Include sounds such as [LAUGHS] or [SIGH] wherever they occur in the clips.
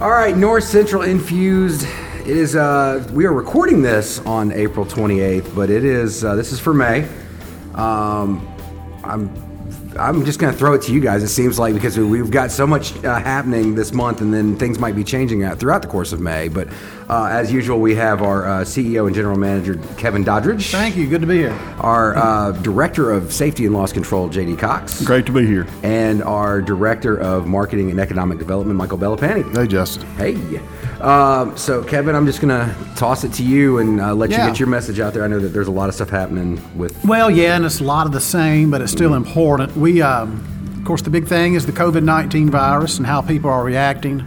All right, North Central Infused. It is. Uh, we are recording this on April 28th, but it is. Uh, this is for May. Um, I'm. I'm just going to throw it to you guys. It seems like because we've got so much uh, happening this month, and then things might be changing uh, throughout the course of May. But uh, as usual, we have our uh, CEO and General Manager Kevin Doddridge. Thank you. Good to be here. Our uh, Director of Safety and Loss Control, JD Cox. Great to be here. And our Director of Marketing and Economic Development, Michael Bellipanni. Hey, Justin. Hey. Um, so, Kevin, I'm just going to toss it to you and uh, let Yeah. you get your message out there. I know that there's a lot of stuff happening with. Well, yeah, and it's a lot of the same, but it's still important. We, um, of course, the big thing is the COVID 19 virus and how people are reacting.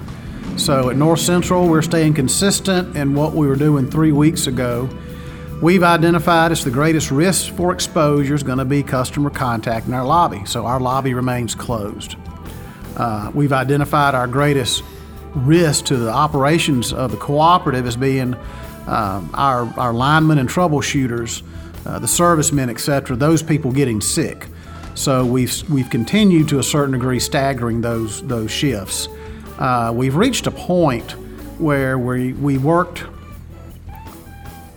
So at North Central, we're staying consistent in what we were doing three weeks ago. We've identified as the greatest risk for exposure is going to be customer contact in our lobby. So our lobby remains closed. Uh, we've identified our greatest risk to the operations of the cooperative as being um, our, our linemen and troubleshooters, uh, the servicemen, et cetera, those people getting sick. So we've, we've continued to a certain degree staggering those, those shifts. Uh, we've reached a point where we, we worked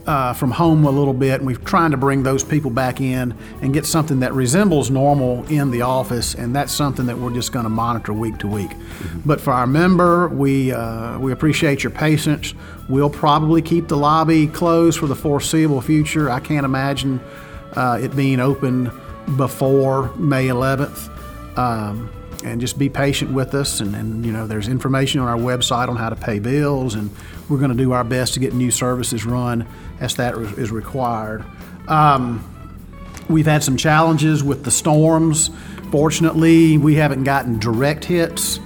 uh, from home a little bit, and we're trying to bring those people back in and get something that resembles normal in the office, and that's something that we're just going to monitor week to week. But for our member, we uh, we appreciate your patience. We'll probably keep the lobby closed for the foreseeable future. I can't imagine uh, it being open before May 11th. Um, and just be patient with us. And, and, you know, there's information on our website on how to pay bills, and we're going to do our best to get new services run as that is required. Um, we've had some challenges with the storms. Fortunately, we haven't gotten direct hits.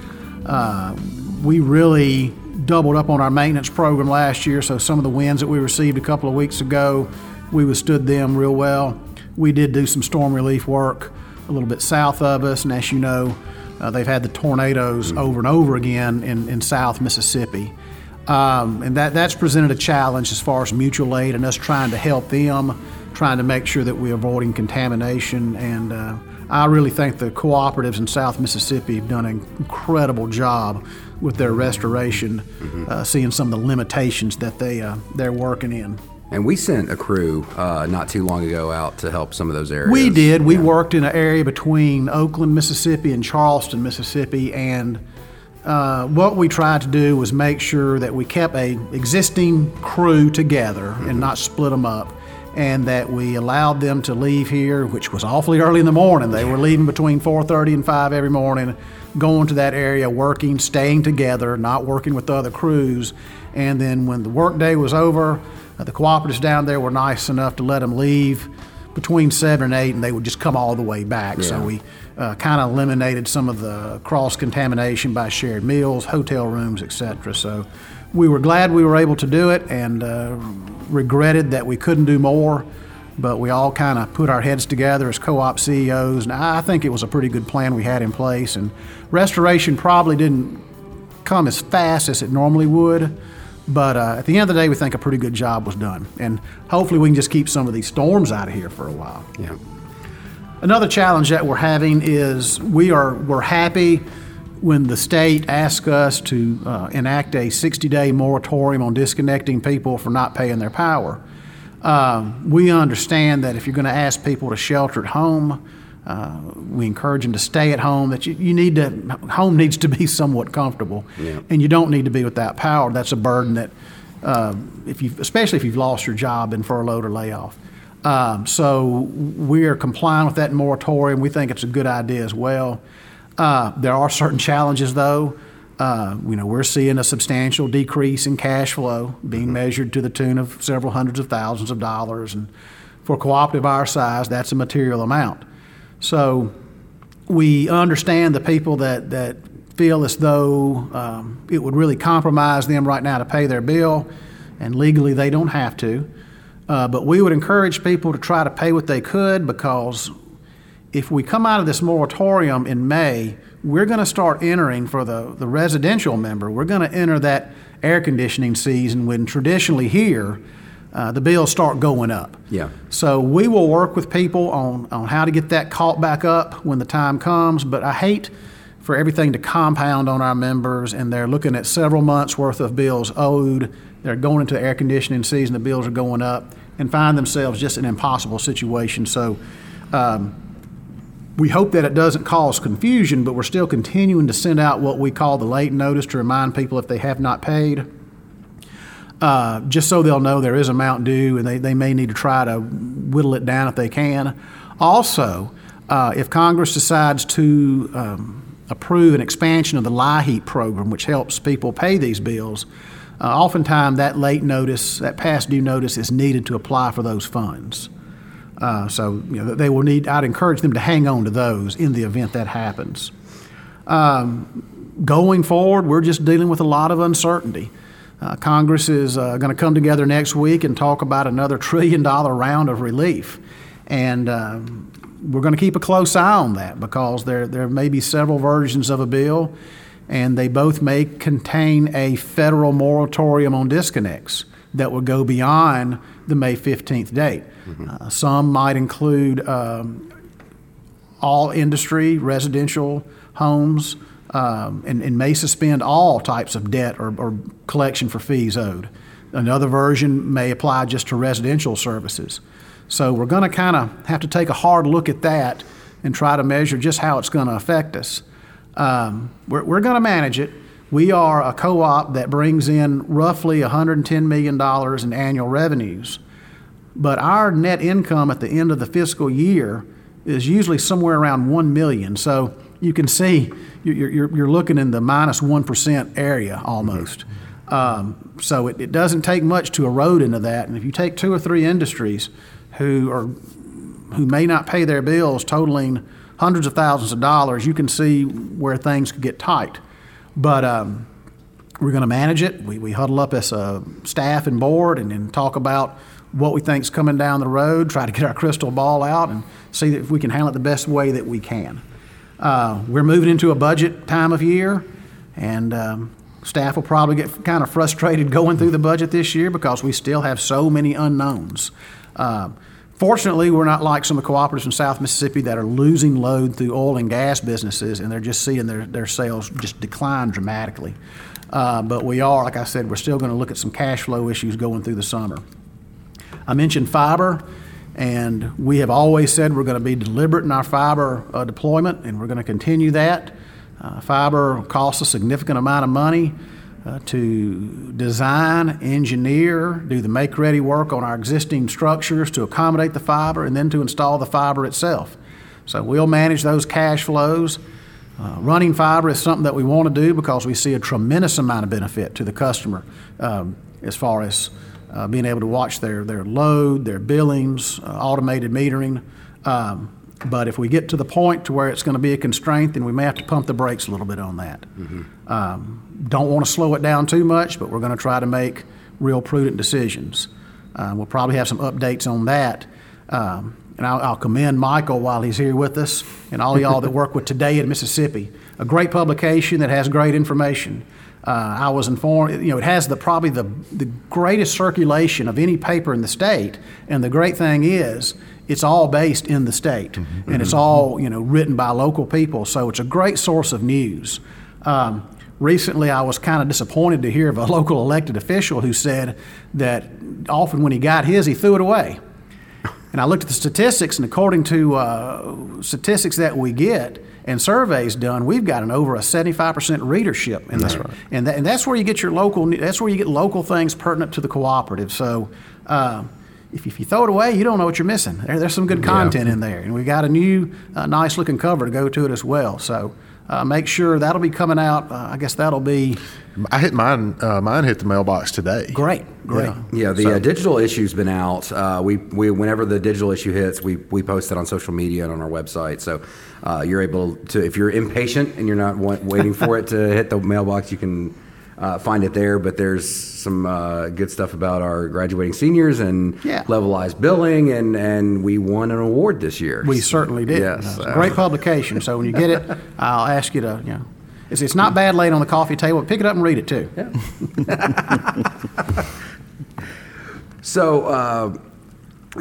Uh, we really doubled up on our maintenance program last year, so some of the winds that we received a couple of weeks ago, we withstood them real well. We did do some storm relief work a little bit south of us, and as you know, uh, they've had the tornadoes over and over again in, in South Mississippi. Um, and that, that's presented a challenge as far as mutual aid and us trying to help them, trying to make sure that we're avoiding contamination. And uh, I really think the cooperatives in South Mississippi have done an incredible job with their restoration, uh, seeing some of the limitations that they, uh, they're working in. And we sent a crew uh, not too long ago out to help some of those areas. We did. We worked in an area between Oakland, Mississippi, and Charleston, Mississippi, and uh, what we tried to do was make sure that we kept a existing crew together and not split them up, and that we allowed them to leave here, which was awfully early in the morning. They were leaving between 4:30 and 5 every morning, going to that area, working, staying together, not working with the other crews, and then when the workday was over, uh, the cooperatives down there were nice enough to let them leave between seven and eight, and they would just come all the way back. So we uh, kind of eliminated some of the cross contamination by shared meals, hotel rooms, etc. So we were glad we were able to do it, and uh, regretted that we couldn't do more. But we all kind of put our heads together as co-op CEOs, and I think it was a pretty good plan we had in place. And restoration probably didn't come as fast as it normally would. But uh, at the end of the day, we think a pretty good job was done. And hopefully, we can just keep some of these storms out of here for a while. Yeah. Another challenge that we're having is we are we're happy when the state asks us to uh, enact a 60-day moratorium on disconnecting people for not paying their power. Um, we understand that if you're going to ask people to shelter at home, uh, we encourage them to stay at home. That you, you need to home needs to be [LAUGHS] somewhat comfortable, Yeah. and you don't need to be without power. That's a burden that, uh, if you especially if you've lost your job in furlough or layoff. Um, so we are complying with that moratorium. We think it's a good idea as well. Uh, there are certain challenges, though. Uh, you know, we're seeing a substantial decrease in cash flow being measured to the tune of several hundreds of thousands of dollars, and for a cooperative our size, that's a material amount. So we understand the people that, that feel as though um, it would really compromise them right now to pay their bill, and legally they don't have to. Uh, but we would encourage people to try to pay what they could because if we come out of this moratorium in May, we're going to start entering for the, the residential member, we're going to enter that air conditioning season when traditionally here, uh, the bills start going up. Yeah. So we will work with people on, on how to get that caught back up when the time comes, but I hate for everything to compound on our members, and they're looking at several months' worth of bills owed. They're going into the air conditioning season, the bills are going up, and find themselves just an impossible situation. So, um, we hope that it doesn't cause confusion, but we're still continuing to send out what we call the late notice to remind people if they have not paid. Uh, just so they'll know there is amount due and they, they may need to try to whittle it down if they can. Also, uh, if Congress decides to um, approve an expansion of the LIHEAP program, which helps people pay these bills, uh, oftentimes that late notice, that past due notice, is needed to apply for those funds. Uh, so you know, they will need. I'd encourage them to hang on to those in the event that happens. Um, going forward, we're just dealing with a lot of uncertainty. Uh, Congress is uh, going to come together next week and talk about another trillion dollar round of relief, and um, we're going to keep a close eye on that because there there may be several versions of a bill, and they both may contain a federal moratorium on disconnects that would go beyond the May 15th date. Mm-hmm. Uh, some might include um, all industry, residential homes, um, and, and, may suspend all types of debt or, or, collection for fees owed. Another version may apply just to residential services. So we're going to kind of have to take a hard look at that and try to measure just how it's going to affect us. Um, we're, we're going to manage it. We are a co op that brings in roughly $110 million in annual revenues. But our net income at the end of the fiscal year is usually somewhere around 1 million. So you can see you're, you're, you're looking in the minus 1 area almost. Um, so it, it doesn't take much to erode into that. And if you take two or three industries who are who may not pay their bills totaling hundreds of thousands of dollars, you can see where things could get tight. But um, we're going to manage it. We, we huddle up as a staff and board and, and talk about what we think is coming down the road, try to get our crystal ball out and see if we can handle it the best way that we can. Uh, we're moving into a budget time of year, and um, staff will probably get kind of frustrated [LAUGHS] going through the budget this year because we still have so many unknowns. Uh, Fortunately, we're not like some of the cooperatives in South Mississippi that are losing load through oil and gas businesses, and they're just seeing their, their sales just decline dramatically. Uh, but we are, like I said, we're still going to look at some cash flow issues going through the summer. I mentioned fiber, and we have always said we're going to be deliberate in our fiber uh, deployment, and we're going to continue that. Uh, fiber costs a significant amount of money uh, to design, engineer, do the make ready work on our existing structures to accommodate the fiber, and then to install the fiber itself. So we'll manage those cash flows. Uh, running fiber is something that we want to do because we see a tremendous amount of benefit to the customer um, as far as uh, being able to watch their, their load, their billings, uh, automated metering. Um, but if we get to the point to where it's going to be a constraint, then we may have to pump the brakes a little bit on that. Mm-hmm. Um, don't want to slow it down too much, but we're going to try to make real prudent decisions. Uh, we'll probably have some updates on that. Um, and I'll, I'll, commend Michael while he's here with us and all y'all that work with Today in Mississippi, a great publication that has great information. Uh, I was informed, you know, it has the probably the, the greatest circulation of any paper in the state. And the great thing is, it's all based in the state, mm-hmm. and it's all you know written by local people. So it's a great source of news. Um, recently, I was kind of disappointed to hear of a [LAUGHS] local elected official who said that often when he got his, he threw it away. And I looked at the statistics, and according to uh, statistics that we get and surveys done, we've got an over a 75% readership in that's there. Right. And, that, and that's where you get your local, that's where you get local things pertinent to the cooperative. So, uh, if, if you throw it away, you don't know what you're missing. There, there's some good content yeah. in there, and we got a new, uh, nice looking cover to go to it as well. So uh, make sure that'll be coming out. Uh, I guess that'll be. I hit mine. Uh, mine hit the mailbox today. Great, great. Yeah, yeah the so. Uh, digital issue's been out. Uh, we, we whenever the digital issue hits, we we post it on social media and on our website. So you're able to, if you're impatient and you're not waiting for it to hit the mailbox, you can uh, find it there. But there's some uh, good stuff about our graduating seniors and yeah. levelized billing, and, and we won an award this year. We certainly did. Yes, uh, great publication. So when you get it, [LAUGHS] I'll ask you to you know. It's, it's not bad laid on the coffee table. Pick it up and read it too. Yeah. [LAUGHS] so, uh,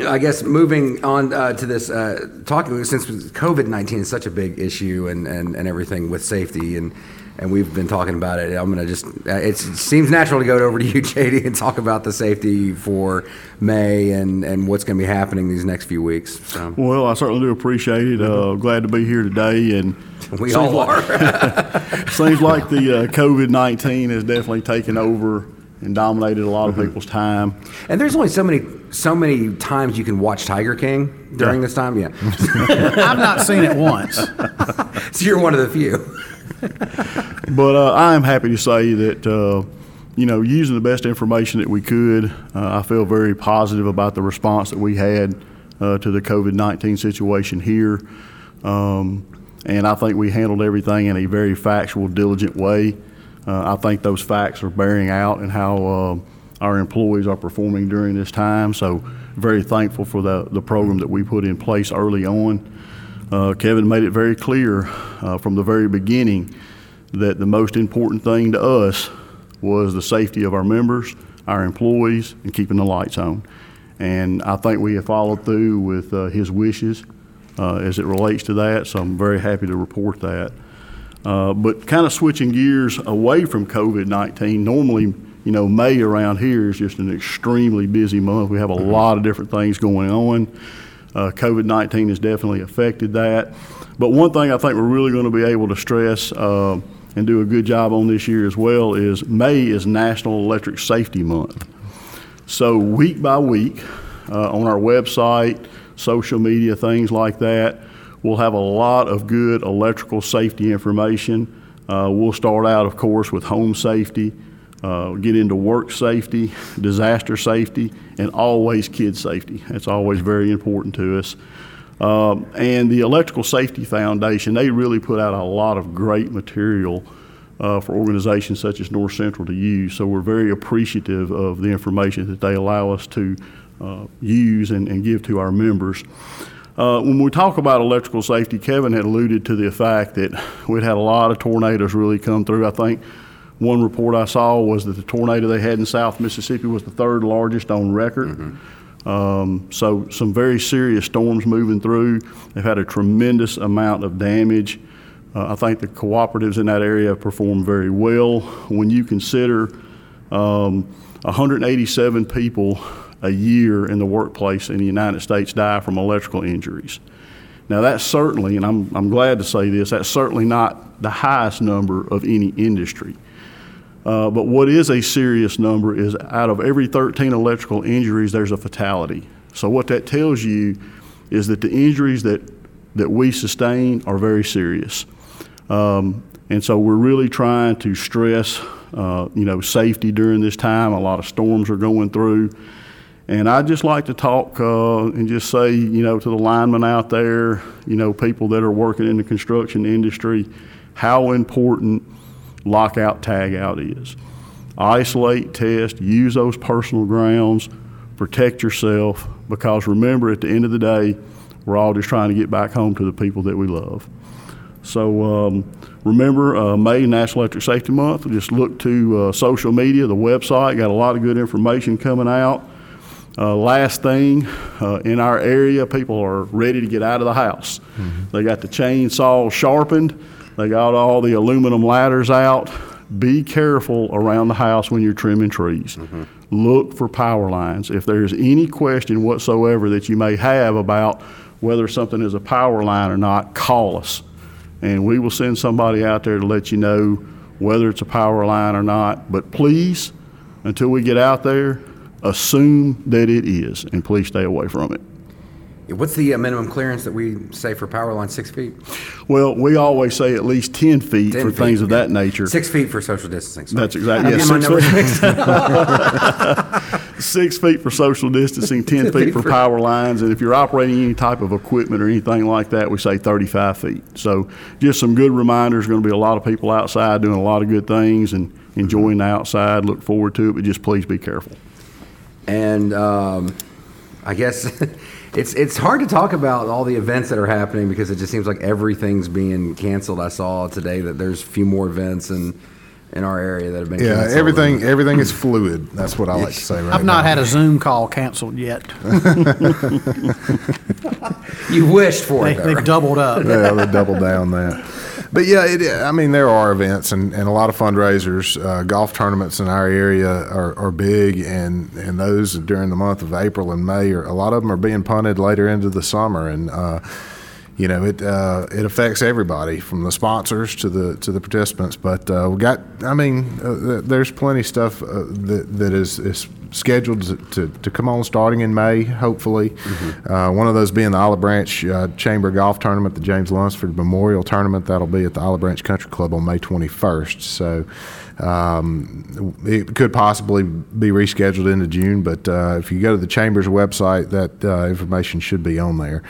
I guess moving on uh, to this, uh, talking since COVID nineteen is such a big issue and, and, and everything with safety and and we've been talking about it. I'm gonna just uh, it seems natural to go over to [LAUGHS] you, JD, and talk about the safety for May and and what's going to be happening these next few weeks. So. Well, I certainly do appreciate it. Uh, glad to be here today, and we all like, are. [LAUGHS] [LAUGHS] seems like the uh, COVID nineteen has definitely taken over and dominated a lot of mm-hmm. people's time. And there's only so many so many times you can watch Tiger King during yeah. this time. Yeah, I've not seen it once. so you're one of the few. But uh, I am happy to say that. Uh, you know, using the best information that we could, uh, I feel very positive about the response that we had uh, to the COVID 19 situation here. Um, and I think we handled everything in a very factual, diligent way. Uh, I think those facts are bearing out in how uh, our employees are performing during this time. So, very thankful for the, the program that we put in place early on. Uh, Kevin made it very clear uh, from the very beginning that the most important thing to us was the safety of our members, our employees, and keeping the lights on. And I think we have followed through with uh, his wishes uh, as it relates to that. So I'm very happy to report that. Uh, but kind of switching gears away from COVID 19, normally, you know, May around here is just an extremely busy month. We have a mm-hmm. lot of different things going on. Uh, COVID 19 has definitely affected that. But one thing I think we're really going to be able to stress uh, and do a good job on this year as well is May is National Electric Safety Month. So, week by week, uh, on our website, social media, things like that, We'll have a lot of good electrical safety information. Uh, we'll start out, of course, with home safety, uh, get into work safety, disaster safety, and always kid safety. That's always very important to us. Um, and the Electrical Safety Foundation, they really put out a lot of great material uh, for organizations such as North Central to use. So we're very appreciative of the information that they allow us to uh, use and, and give to our members. Uh, when we talk about electrical safety, Kevin had alluded to the fact that we'd had a lot of tornadoes really come through. I think one report I saw was that the tornado they had in South Mississippi was the third largest on record. Mm-hmm. Um, so, some very serious storms moving through. They've had a tremendous amount of damage. Uh, I think the cooperatives in that area have performed very well. When you consider um, 187 people a year in the workplace in the United States die from electrical injuries. Now, that's certainly, and I'm, I'm glad to say this, that's certainly not the highest number of any industry. Uh, but what is a serious number is out of every 13 electrical injuries, there's a fatality. So, what that tells you is that the injuries that, that we sustain are very serious. Um, and so, we're really trying to stress, uh, you know, safety during this time. A lot of storms are going through. And I'd just like to talk uh, and just say, you know, to the linemen out there, you know, people that are working in the construction industry, how important lockout tagout is. Isolate, test, use those personal grounds, protect yourself, because remember, at the end of the day, we're all just trying to get back home to the people that we love. So um, remember, uh, May National Electric Safety Month. Just look to uh, social media, the website, got a lot of good information coming out. Uh, last thing, uh, in our area, people are ready to get out of the house. Mm-hmm. They got the chainsaw sharpened, they got all the aluminum ladders out. Be careful around the house when you're trimming trees. Mm-hmm. Look for power lines. If there's any question whatsoever that you may have about whether something is a power line or not, call us. And we will send somebody out there to let you know whether it's a power line or not. But please, until we get out there, assume that it is, and please stay away from it. What's the uh, minimum clearance that we say for power line? Six feet. Well, we always say at least ten feet 10 for feet, things of that nature. Six feet for social distancing. Sorry. That's exactly. Yeah, six, feet. [LAUGHS] six feet for social distancing, ten feet, feet for, for power lines, and if you're operating any type of equipment or anything like that, we say thirty-five feet. So, just some good reminders. Going to be a lot of people outside doing a lot of good things and enjoying the outside. Look forward to it, but just please be careful and um, I guess [LAUGHS] it's it's hard to talk about all the events that are happening because it just seems like everything's being canceled. I saw today that there's a few more events, and in our area that have been Yeah, canceled. everything everything is fluid. That's what I like to say. Right I've not now. had a Zoom call canceled yet. [LAUGHS] [LAUGHS] You wished for They, it. they've doubled up. yeah, they double down that. But yeah, it, I mean, there are events and, and a lot of fundraisers. Uh, golf tournaments in our area are, are big, and, and those during the month of April and May, are, a lot of them are being punted later into the summer. And, uh, you know, it uh, it affects everybody from the sponsors to the to the participants. But uh, we got, I mean, uh, there's plenty of stuff uh, that that is, is scheduled to, to, to come on starting in May, hopefully. Uh, one of those being the Olive Branch uh, Chamber Golf Tournament, the James Lunsford Memorial Tournament. That'll be at the Olive Branch Country Club on May 21st. So um, it could possibly be rescheduled into June, but uh, if you go to the Chamber's website, that uh, information should be on there.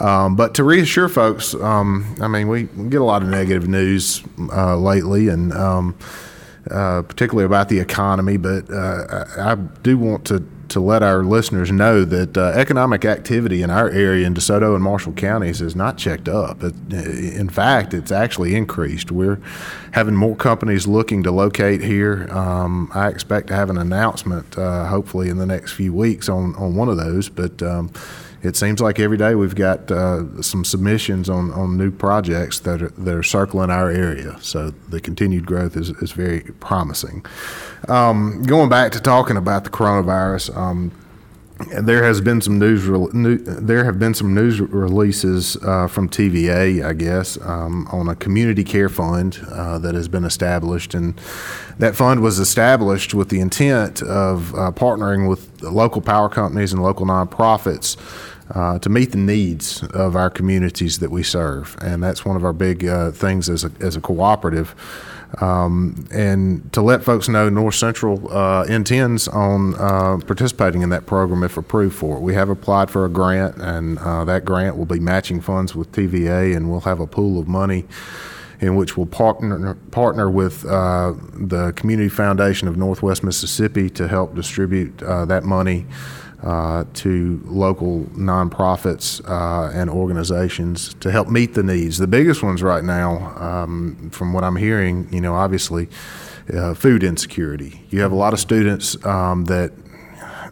Um, but to reassure folks, um, I mean, we, we get a lot of negative news uh, lately, and um, uh, particularly about the economy. But uh, I, I do want to to let our listeners know that uh, economic activity in our area in DeSoto and Marshall counties is not checked up. It, in fact, it's actually increased. We're having more companies looking to locate here. Um, I expect to have an announcement uh, hopefully in the next few weeks on, on one of those. But um, it seems like every day we've got uh, some submissions on, on new projects that are, that are circling our area. So the continued growth is, is very promising. Um, going back to talking about the coronavirus, um, there has been some news. Re- new, there have been some news releases uh, from TVA, I guess, um, on a community care fund uh, that has been established, and that fund was established with the intent of uh, partnering with local power companies and local nonprofits. Uh, to meet the needs of our communities that we serve, and that's one of our big uh, things as a, as a cooperative. Um, and to let folks know, North Central uh, intends on uh, participating in that program if approved for it. We have applied for a grant, and uh, that grant will be matching funds with TVA, and we'll have a pool of money in which we'll partner partner with uh, the Community Foundation of Northwest Mississippi to help distribute uh, that money uh, to local nonprofits uh, and organizations to help meet the needs. The biggest ones right now, um, from what I'm hearing, you know, obviously, uh, food insecurity. You have a lot of students um, that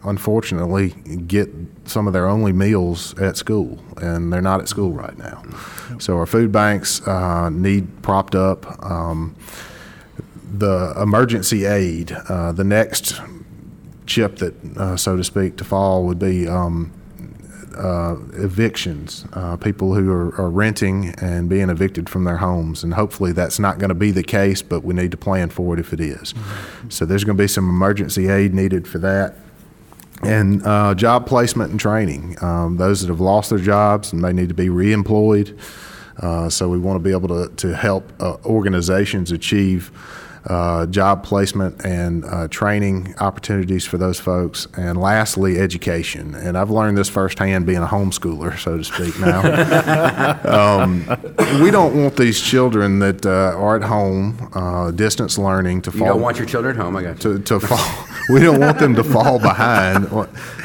unfortunately get some of their only meals at school, and they're not at school right now. So our food banks uh, need propped up. Um, the emergency aid, uh, the next chip that, uh, so to speak, to fall would be um, uh, evictions, uh, people who are, are renting and being evicted from their homes. And hopefully that's not going to be the case, but we need to plan for it if it is. So there's going to be some emergency aid needed for that. And uh, job placement and training. Um, those that have lost their jobs and may need to be reemployed. Uh, so we want to be able to, to help uh, organizations achieve uh, job placement and uh, training opportunities for those folks. And lastly, education. And I've learned this firsthand being a homeschooler, so to speak, now. [LAUGHS] um, we don't want these children that uh, are at home, uh, distance learning, to fall. You don't want your children home. I got you. to, to fall. [LAUGHS] We don't want them to fall behind.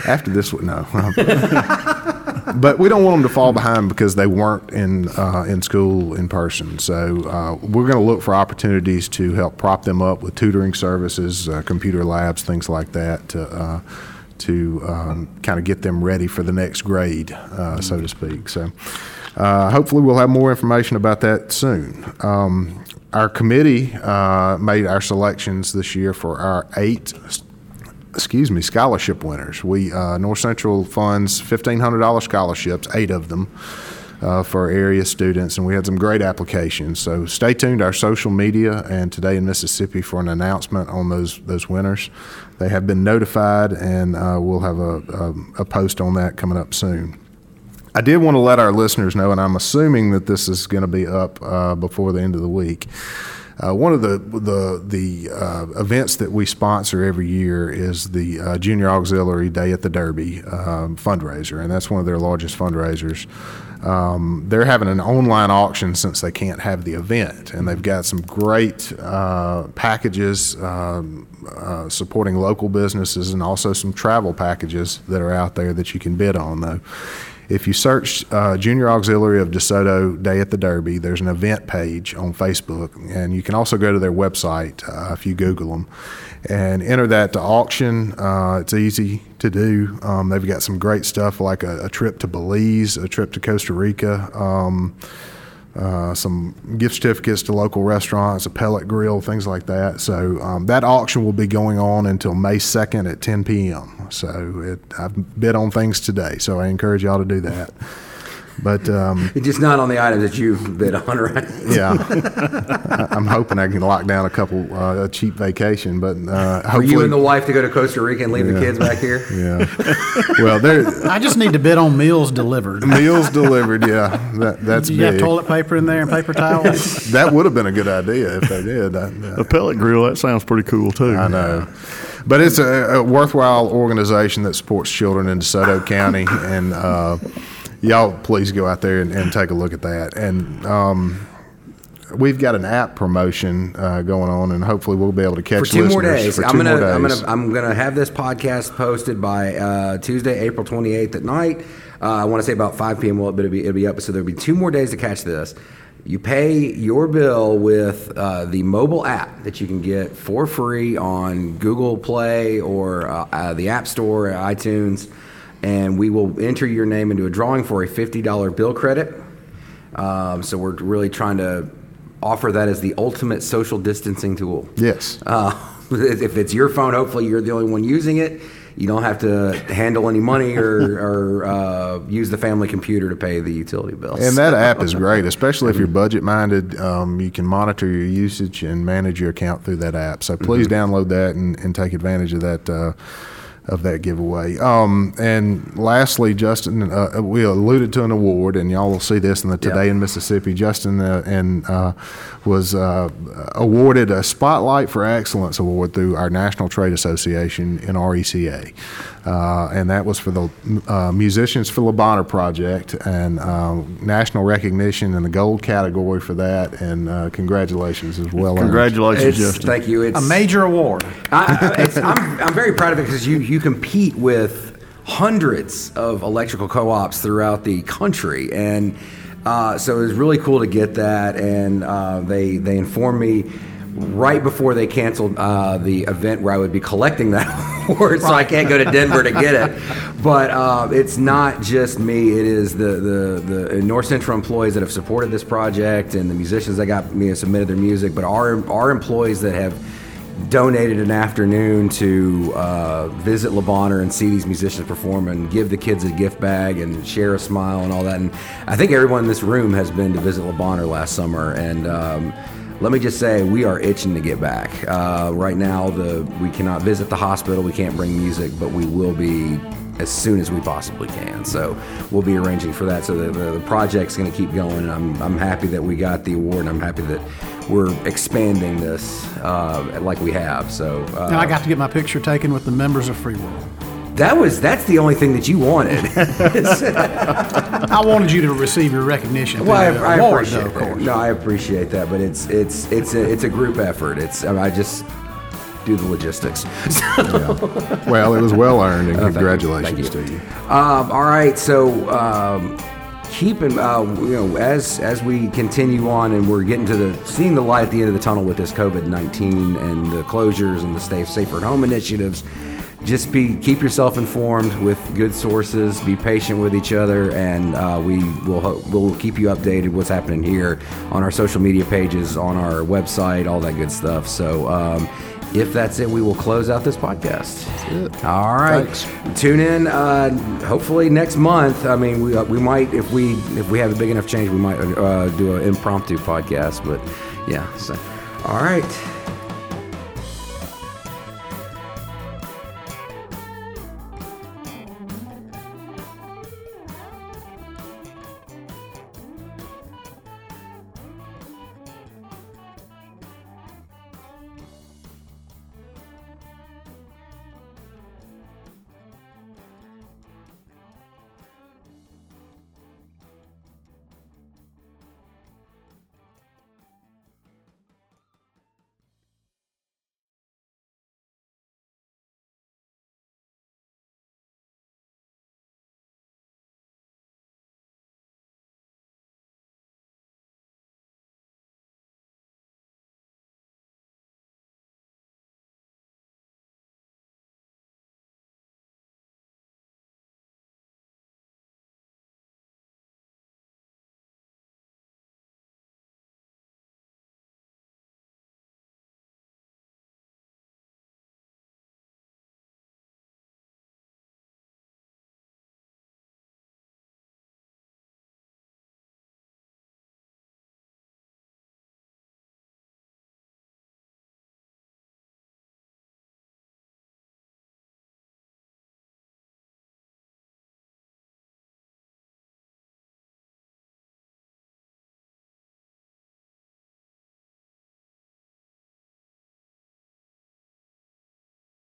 After this, no. [LAUGHS] but we don't want them to fall behind because they weren't in uh, in school in person. So uh, we're going to look for opportunities to help prop them up with tutoring services, uh, computer labs, things like that. To, uh, to um, kind of get them ready for the next grade, uh, so to speak. So, uh, hopefully, we'll have more information about that soon. Um, our committee made our selections this year for our eight excuse me, scholarship winners. We uh, North Central funds fifteen hundred dollars scholarships, eight of them. Uh, for area students, and we had some great applications. So stay tuned to our social media and today in Mississippi for an announcement on those those winners. They have been notified, and uh, we'll have a, a, a post on that coming up soon. I did want to let our listeners know, and I'm assuming that this is going to be up uh, before the end of the week. Uh, one of the the the uh, events that we sponsor every year is the uh, Junior Auxiliary Day at the Derby um, fundraiser, and that's one of their largest fundraisers. Um, they're having an online auction since they can't have the event, and they've got some great uh, packages um, uh, supporting local businesses, and also some travel packages that are out there that you can bid on, though. If you search uh, Junior Auxiliary of DeSoto Day at the Derby, there's an event page on Facebook, and you can also go to their website uh, if you Google them and enter that to auction. Uh, it's easy to do. Um, they've got some great stuff like a, a, trip to Belize, a trip to Costa Rica. Um, uh, some gift certificates to local restaurants, a pellet grill, things like that. So um, that auction will be going on until May 2nd at 10 p.m. So it, I've bid on things today, so I encourage y'all to do that. But um, just not on the items that you've bid on, right? yeah, [LAUGHS] I, am hoping I can lock down a couple uh, a cheap vacation. But uh, for you and the wife to go to Costa Rica and leave yeah, the kids back here. [LAUGHS] Yeah. well, there. I just need to bid on meals delivered. Meals delivered. Yeah, that, that's. Do you big. have toilet paper in there and paper towels? [LAUGHS] that would have been a good idea if they did. a pellet grill. That sounds pretty cool too. I know. But it's a, a worthwhile organization that supports children in DeSoto County, and uh, y'all please go out there and, and take a look at that. And um, we've got an app promotion uh, going on, and hopefully we'll be able to catch for two more days. For I'm gonna, days. I'm gonna, I'm gonna have this podcast posted by uh, Tuesday, April 28th at night. Uh, I want to say about 5 p.m. Well, it'll be it'll be up, so there'll be two more days to catch this. You pay your bill with uh, the mobile app that you can get for free on Google Play or uh, uh, the App Store, iTunes and we will enter your name into a drawing for a $50 bill credit. Um, so we're really trying to offer that as the ultimate social distancing tool. Yes. Uh, [LAUGHS] if it's your phone, hopefully you're the only one using it. You don't have to handle any money or, [LAUGHS] or uh, use the family computer to pay the utility bills. And that app is [LAUGHS] great, especially if you're budget minded. Um, you can monitor your usage and manage your account through that app. So please mm-hmm. download that and, and, take advantage of that. Uh, of that giveaway. Um, and lastly, Justin, uh, we alluded to an award, and y'all will see this in the Today in Mississippi. Justin uh, and uh, was uh, awarded a Spotlight for Excellence award through our National Trade Association NRECA, uh, and that was for the uh, Musicians for Le Bonheur project, and national recognition in the gold category for that. And congratulations as well. Congratulations, Justin. Thank you. It's a major award. I, am I'm very proud of it because you you compete with hundreds of electrical co-ops throughout the country, and uh, so it was really cool to get that. And uh, they they informed me right before they canceled uh, the event where I would be collecting that so I can't go to Denver to get it. But uh, it's not just me; it is the, the the North Central employees that have supported this project and the musicians that got me submitted their music, but our our employees that have donated an afternoon to uh, visit Le Bonheur and see these musicians perform and give the kids a gift bag and share a smile and all that. And I think everyone in this room has been to visit Le Bonheur last summer. And um, let me just say, we are itching to get back. Uh, right now, the we cannot visit the hospital, we can't bring music, but we will be as soon as we possibly can. So we'll be arranging for that. So the, the, the project's going to keep going. And I'm, I'm happy that we got the award. And I'm happy that we're expanding this uh, like we have. So uh, and I got to get my picture taken with the members of Free World. That was that's the only thing that you wanted. [LAUGHS] I wanted you to receive your recognition. Well, I, I award, appreciate though, of course. That. No, I appreciate that, but it's it's it's a it's a group effort. It's I, mean, I just do the logistics. yeah. [LAUGHS] Well, it was well earned, and oh, congratulations thank you. Thank you. to you. Um, all right, so. Um, keeping uh, you know as as we continue on and we're getting to the seeing the light at the end of the tunnel with this COVID nineteen and the closures and the stay safer at home initiatives. Just be keep yourself informed with good sources. Be patient with each other, and uh, we will we'll keep you updated what's happening here on our social media pages, on our website, all that good stuff. So. Um, if that's it, we will close out this podcast. All right. Thanks. Tune in. Uh, hopefully next month. I mean, we, uh, we might if we if we have a big enough change, we might uh, do an impromptu podcast. But yeah. So, all right.